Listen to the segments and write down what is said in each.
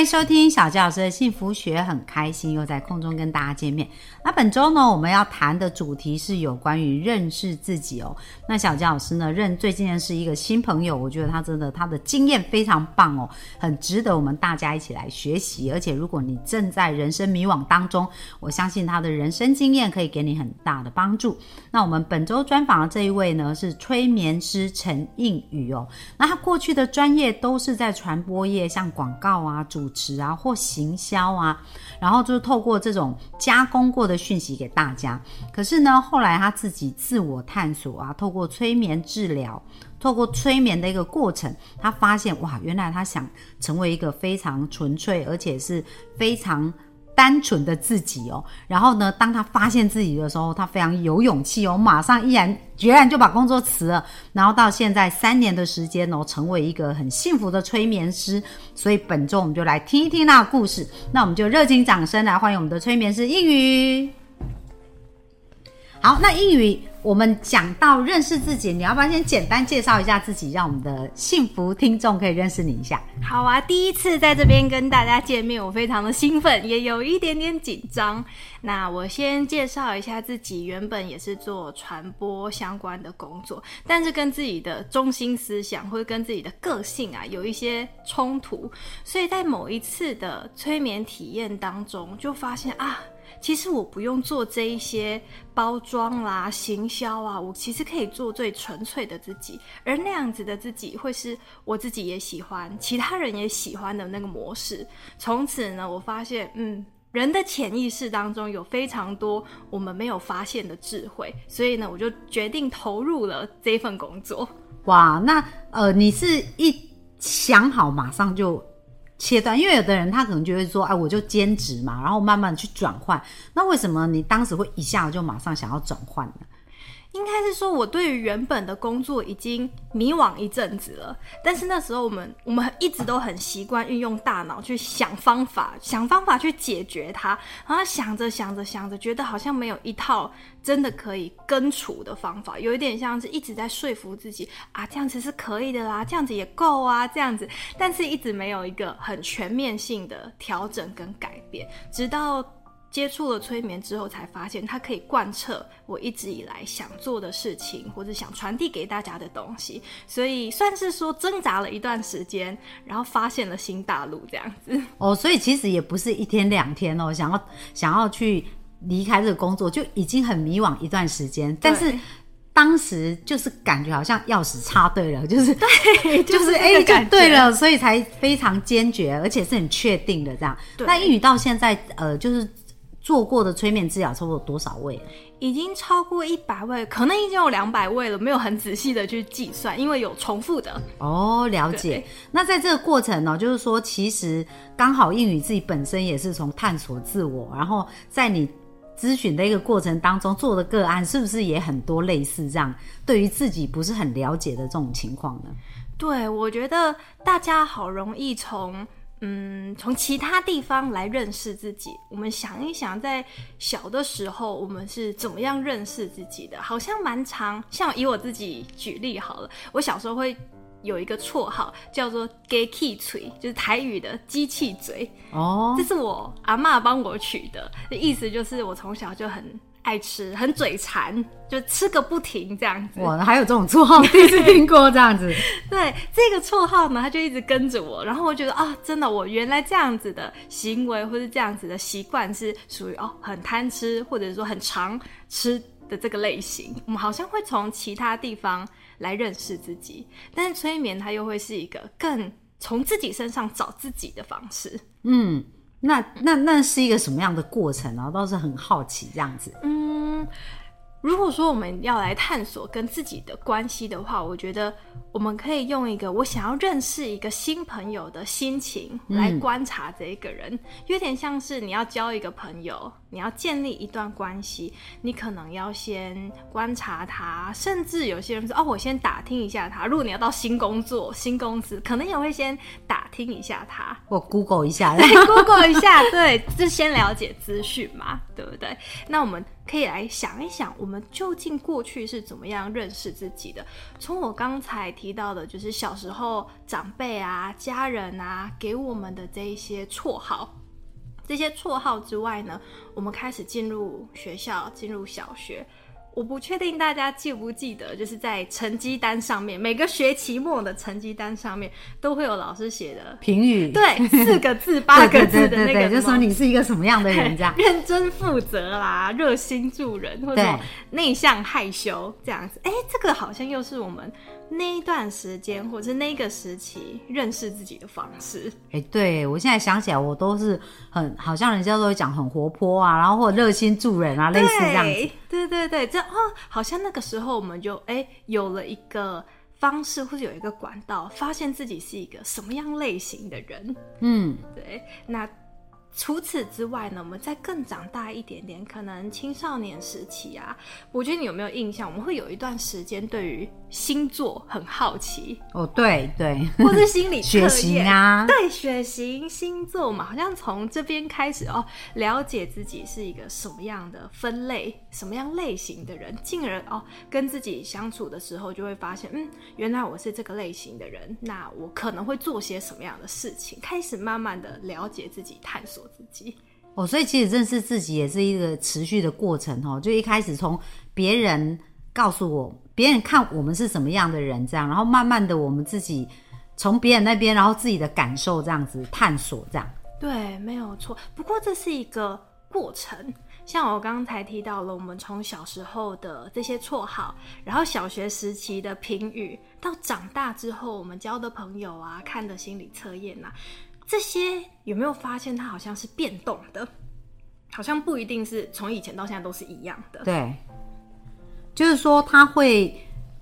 迎收听小教老师的幸福学，很开心又在空中跟大家见面。那本周呢，我们要谈的主题是有关于认识自己哦。那小教老师呢，认最近认识一个新朋友，我觉得他真的他的经验非常棒哦，很值得我们大家一起来学习。而且如果你正在人生迷惘当中，我相信他的人生经验可以给你很大的帮助。那我们本周专访的这一位呢，是催眠师陈应宇哦。那他过去的专业都是在传播业，像广告啊、主持啊或行销啊，然后就是透过这种加工过的讯息给大家。可是呢，后来他自己自我探索啊，透过催眠治疗，透过催眠的一个过程，他发现哇，原来他想成为一个非常纯粹而且是非常。单纯的自己哦，然后呢，当他发现自己的时候，他非常有勇气哦，马上毅然决然就把工作辞了，然后到现在三年的时间哦，成为一个很幸福的催眠师。所以本周我们就来听一听那个故事，那我们就热情掌声来欢迎我们的催眠师英语。好，那英语。我们讲到认识自己，你要不要先简单介绍一下自己，让我们的幸福听众可以认识你一下？好啊，第一次在这边跟大家见面，我非常的兴奋，也有一点点紧张。那我先介绍一下自己，原本也是做传播相关的工作，但是跟自己的中心思想或者跟自己的个性啊有一些冲突，所以在某一次的催眠体验当中，就发现啊。其实我不用做这一些包装啦、行销啊，我其实可以做最纯粹的自己，而那样子的自己会是我自己也喜欢、其他人也喜欢的那个模式。从此呢，我发现，嗯，人的潜意识当中有非常多我们没有发现的智慧，所以呢，我就决定投入了这份工作。哇，那呃，你是一想好马上就？切断，因为有的人他可能就会说，哎，我就兼职嘛，然后慢慢去转换。那为什么你当时会一下就马上想要转换呢？应该是说，我对于原本的工作已经迷惘一阵子了。但是那时候，我们我们一直都很习惯运用大脑去想方法，想方法去解决它。然后想着想着想着，觉得好像没有一套真的可以根除的方法，有一点像是一直在说服自己啊，这样子是可以的啦，这样子也够啊，这样子。但是一直没有一个很全面性的调整跟改变，直到。接触了催眠之后，才发现它可以贯彻我一直以来想做的事情，或者想传递给大家的东西。所以算是说挣扎了一段时间，然后发现了新大陆这样子。哦，所以其实也不是一天两天哦，想要想要去离开这个工作，就已经很迷惘一段时间。但是当时就是感觉好像钥匙插对了，就是 对，就是哎，就对了，所以才非常坚决，而且是很确定的这样。那英语到现在呃，就是。做过的催眠治疗超过多少位？已经超过一百位，可能已经有两百位了，没有很仔细的去计算，因为有重复的。哦，了解。那在这个过程呢，就是说，其实刚好应宇自己本身也是从探索自我，然后在你咨询的一个过程当中做的个案，是不是也很多类似这样？对于自己不是很了解的这种情况呢？对，我觉得大家好容易从。嗯，从其他地方来认识自己。我们想一想，在小的时候，我们是怎么样认识自己的？好像蛮长。像以我自己举例好了，我小时候会有一个绰号叫做 “gay key 嘴”，就是台语的机器嘴。哦，这是我阿妈帮我取的，意思就是我从小就很。爱吃，很嘴馋，就吃个不停这样子。哇，还有这种绰号，第一次听过这样子。对，这个绰号呢，他就一直跟着我，然后我觉得啊，真的，我原来这样子的行为或是这样子的习惯是属于哦很贪吃，或者说很常吃的这个类型。我们好像会从其他地方来认识自己，但是催眠它又会是一个更从自己身上找自己的方式。嗯。那那那是一个什么样的过程呢？倒是很好奇这样子。嗯，如果说我们要来探索跟自己的关系的话，我觉得我们可以用一个我想要认识一个新朋友的心情来观察这一个人，有点像是你要交一个朋友，你要建立一段关系，你可能要先观察他，甚至有些人说哦，我先打听一下他。如果你要到新工作、新公司，可能也会先打听一下他，我 Google 一下，对，Google 一下，对，就先了解资讯嘛，对不对？那我们可以来想一想，我们究竟过去是怎么样认识自己的？从我刚才提到的，就是小时候长辈啊、家人啊给我们的这一些绰号。这些绰号之外呢，我们开始进入学校，进入小学。我不确定大家记不记得，就是在成绩单上面，每个学期末的成绩单上面都会有老师写的评语，对，四个字、八个字的那个，就说你是一个什么样的人，这样 认真负责啦，热心助人，或者内向害羞这样子。哎，这个好像又是我们。那一段时间，或者是那个时期认识自己的方式，哎，对我现在想起来，我都是很好像人家都会讲很活泼啊，然后或者热心助人啊，类似这样子。对对对，这哦，好像那个时候我们就哎有了一个方式，或者有一个管道，发现自己是一个什么样类型的人。嗯，对，那。除此之外呢，我们再更长大一点点，可能青少年时期啊，我觉得你有没有印象？我们会有一段时间对于星座很好奇哦，对对，或是心理血型啊，对血型星座嘛，好像从这边开始哦，了解自己是一个什么样的分类、什么样类型的人，进而哦跟自己相处的时候，就会发现，嗯，原来我是这个类型的人，那我可能会做些什么样的事情，开始慢慢的了解自己，探索。自己哦，所以其实认识自己也是一个持续的过程哦。就一开始从别人告诉我，别人看我们是什么样的人，这样，然后慢慢的我们自己从别人那边，然后自己的感受这样子探索，这样。对，没有错。不过这是一个过程，像我刚才提到了，我们从小时候的这些绰号，然后小学时期的评语，到长大之后我们交的朋友啊，看的心理测验呐。这些有没有发现它好像是变动的？好像不一定是从以前到现在都是一样的。对，就是说它会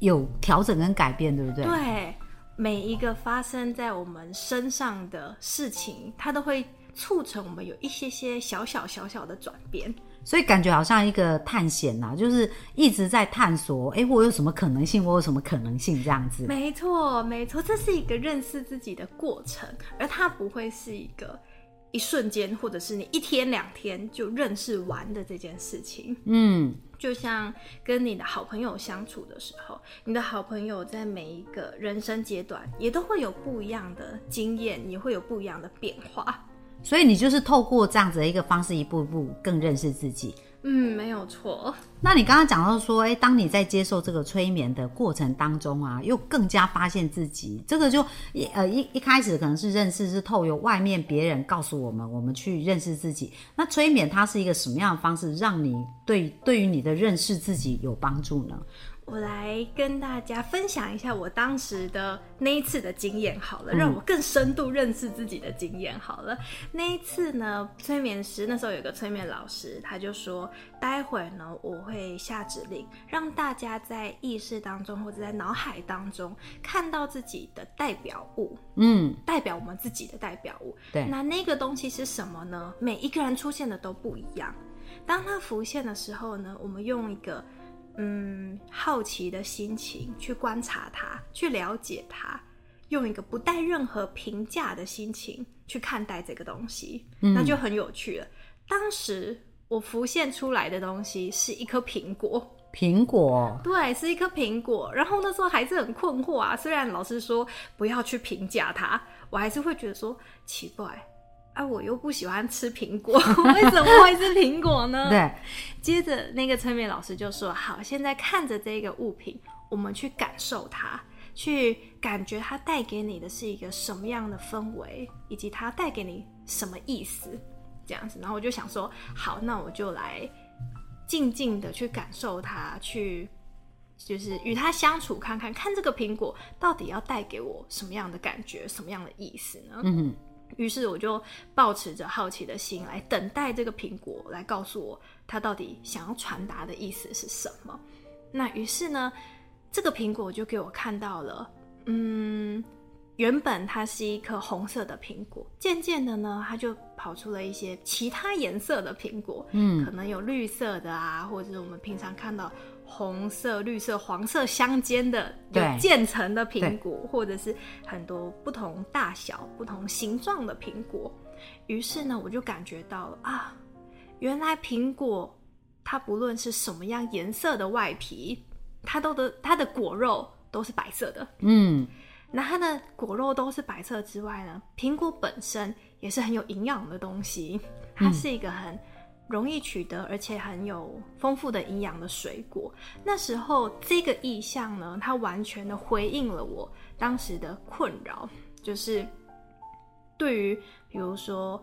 有调整跟改变，对不对？对，每一个发生在我们身上的事情，它都会促成我们有一些些小小小小的转变。所以感觉好像一个探险呐，就是一直在探索，哎，我有什么可能性？我有什么可能性？这样子。没错，没错，这是一个认识自己的过程，而它不会是一个一瞬间，或者是你一天两天就认识完的这件事情。嗯，就像跟你的好朋友相处的时候，你的好朋友在每一个人生阶段也都会有不一样的经验，也会有不一样的变化。所以你就是透过这样子的一个方式，一步一步更认识自己。嗯，没有错。那你刚刚讲到说，哎，当你在接受这个催眠的过程当中啊，又更加发现自己，这个就一呃一一开始可能是认识是透过外面别人告诉我们，我们去认识自己。那催眠它是一个什么样的方式，让你对对于你的认识自己有帮助呢？我来跟大家分享一下我当时的那一次的经验好了，让我更深度认识自己的经验好了。那一次呢，催眠师那时候有个催眠老师，他就说，待会儿呢我会下指令，让大家在意识当中或者在脑海当中看到自己的代表物，嗯，代表我们自己的代表物。对，那那个东西是什么呢？每一个人出现的都不一样。当它浮现的时候呢，我们用一个。嗯，好奇的心情去观察它，去了解它，用一个不带任何评价的心情去看待这个东西，那就很有趣了。当时我浮现出来的东西是一颗苹果，苹果，对，是一颗苹果。然后那时候还是很困惑啊，虽然老师说不要去评价它，我还是会觉得说奇怪。啊，我又不喜欢吃苹果，为什么会是苹果呢？对。接着那个催眠老师就说：“好，现在看着这个物品，我们去感受它，去感觉它带给你的是一个什么样的氛围，以及它带给你什么意思，这样子。”然后我就想说：“好，那我就来静静的去感受它，去就是与它相处，看看看这个苹果到底要带给我什么样的感觉，什么样的意思呢？”嗯。于是我就保持着好奇的心来等待这个苹果来告诉我，它到底想要传达的意思是什么。那于是呢，这个苹果就给我看到了，嗯，原本它是一颗红色的苹果，渐渐的呢，它就跑出了一些其他颜色的苹果，嗯，可能有绿色的啊，或者是我们平常看到红色、绿色、黄色相间的有渐层的苹果，或者是很多不同大小、不同形状的苹果。于是呢，我就感觉到了啊，原来苹果它不论是什么样颜色的外皮，它都的它的果肉都是白色的，嗯。那它的果肉都是白色之外呢，苹果本身也是很有营养的东西。它是一个很容易取得，而且很有丰富的营养的水果。那时候这个意象呢，它完全的回应了我当时的困扰，就是对于比如说。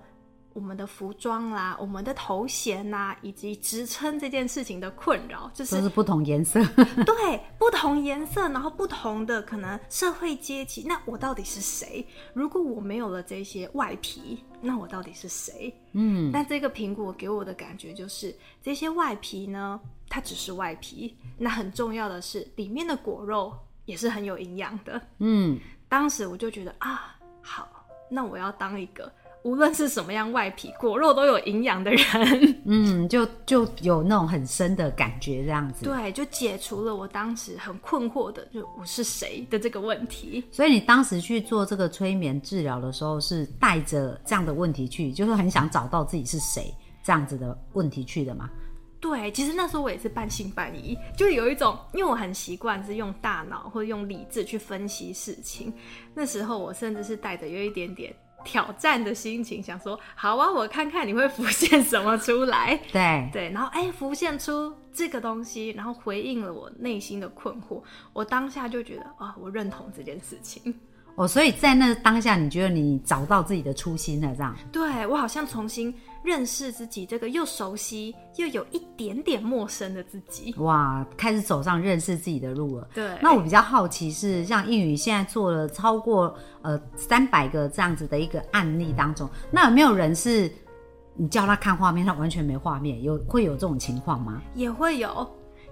我们的服装啦，我们的头衔啦，以及职称这件事情的困扰，就是不同颜色。对，不同颜色，然后不同的可能社会阶级。那我到底是谁？如果我没有了这些外皮，那我到底是谁？嗯，那这个苹果给我的感觉就是，这些外皮呢，它只是外皮。那很重要的是，里面的果肉也是很有营养的。嗯，当时我就觉得啊，好，那我要当一个。无论是什么样外皮，果肉都有营养的人，嗯，就就有那种很深的感觉，这样子。对，就解除了我当时很困惑的，就我是谁的这个问题。所以你当时去做这个催眠治疗的时候，是带着这样的问题去，就是很想找到自己是谁这样子的问题去的吗？对，其实那时候我也是半信半疑，就有一种，因为我很习惯是用大脑或者用理智去分析事情。那时候我甚至是带着有一点点。挑战的心情，想说好啊，我看看你会浮现什么出来。对对，然后哎，浮现出这个东西，然后回应了我内心的困惑。我当下就觉得啊，我认同这件事情。哦，所以在那当下，你觉得你找到自己的初心了，这样？对我好像重新认识自己，这个又熟悉又有一点点陌生的自己。哇，开始走上认识自己的路了。对。那我比较好奇是，像英语现在做了超过呃三百个这样子的一个案例当中，那有没有人是你叫他看画面，他完全没画面？有会有这种情况吗？也会有。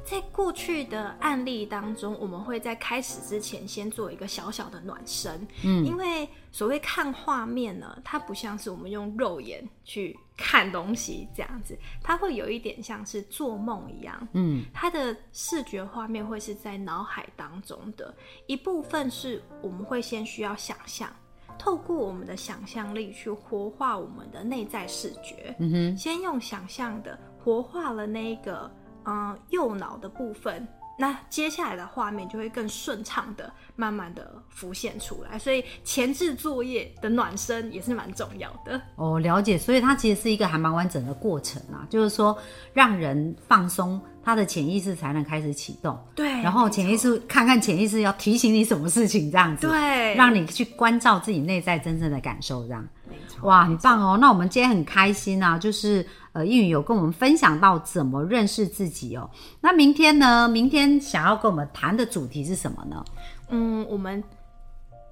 在过去的案例当中，我们会在开始之前先做一个小小的暖身，嗯，因为所谓看画面呢，它不像是我们用肉眼去看东西这样子，它会有一点像是做梦一样，嗯，它的视觉画面会是在脑海当中的一部分，是我们会先需要想象，透过我们的想象力去活化我们的内在视觉，嗯哼，先用想象的活化了那个。嗯，右脑的部分，那接下来的画面就会更顺畅的，慢慢的浮现出来。所以前置作业的暖身也是蛮重要的。哦，了解。所以它其实是一个还蛮完整的过程啊，就是说让人放松，他的潜意识才能开始启动。对。然后潜意识看看潜意识要提醒你什么事情，这样子。对。让你去关照自己内在真正的感受，这样。没错。哇，很棒哦！那我们今天很开心啊，就是。呃，英语有跟我们分享到怎么认识自己哦。那明天呢？明天想要跟我们谈的主题是什么呢？嗯，我们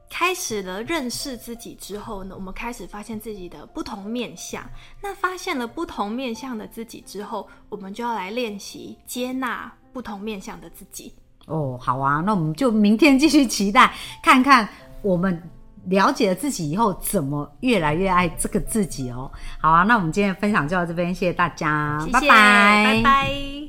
开始了认识自己之后呢，我们开始发现自己的不同面相。那发现了不同面相的自己之后，我们就要来练习接纳不同面相的自己。哦，好啊，那我们就明天继续期待，看看我们。了解了自己以后，怎么越来越爱这个自己哦？好啊，那我们今天的分享就到这边，谢谢大家，拜拜，拜拜。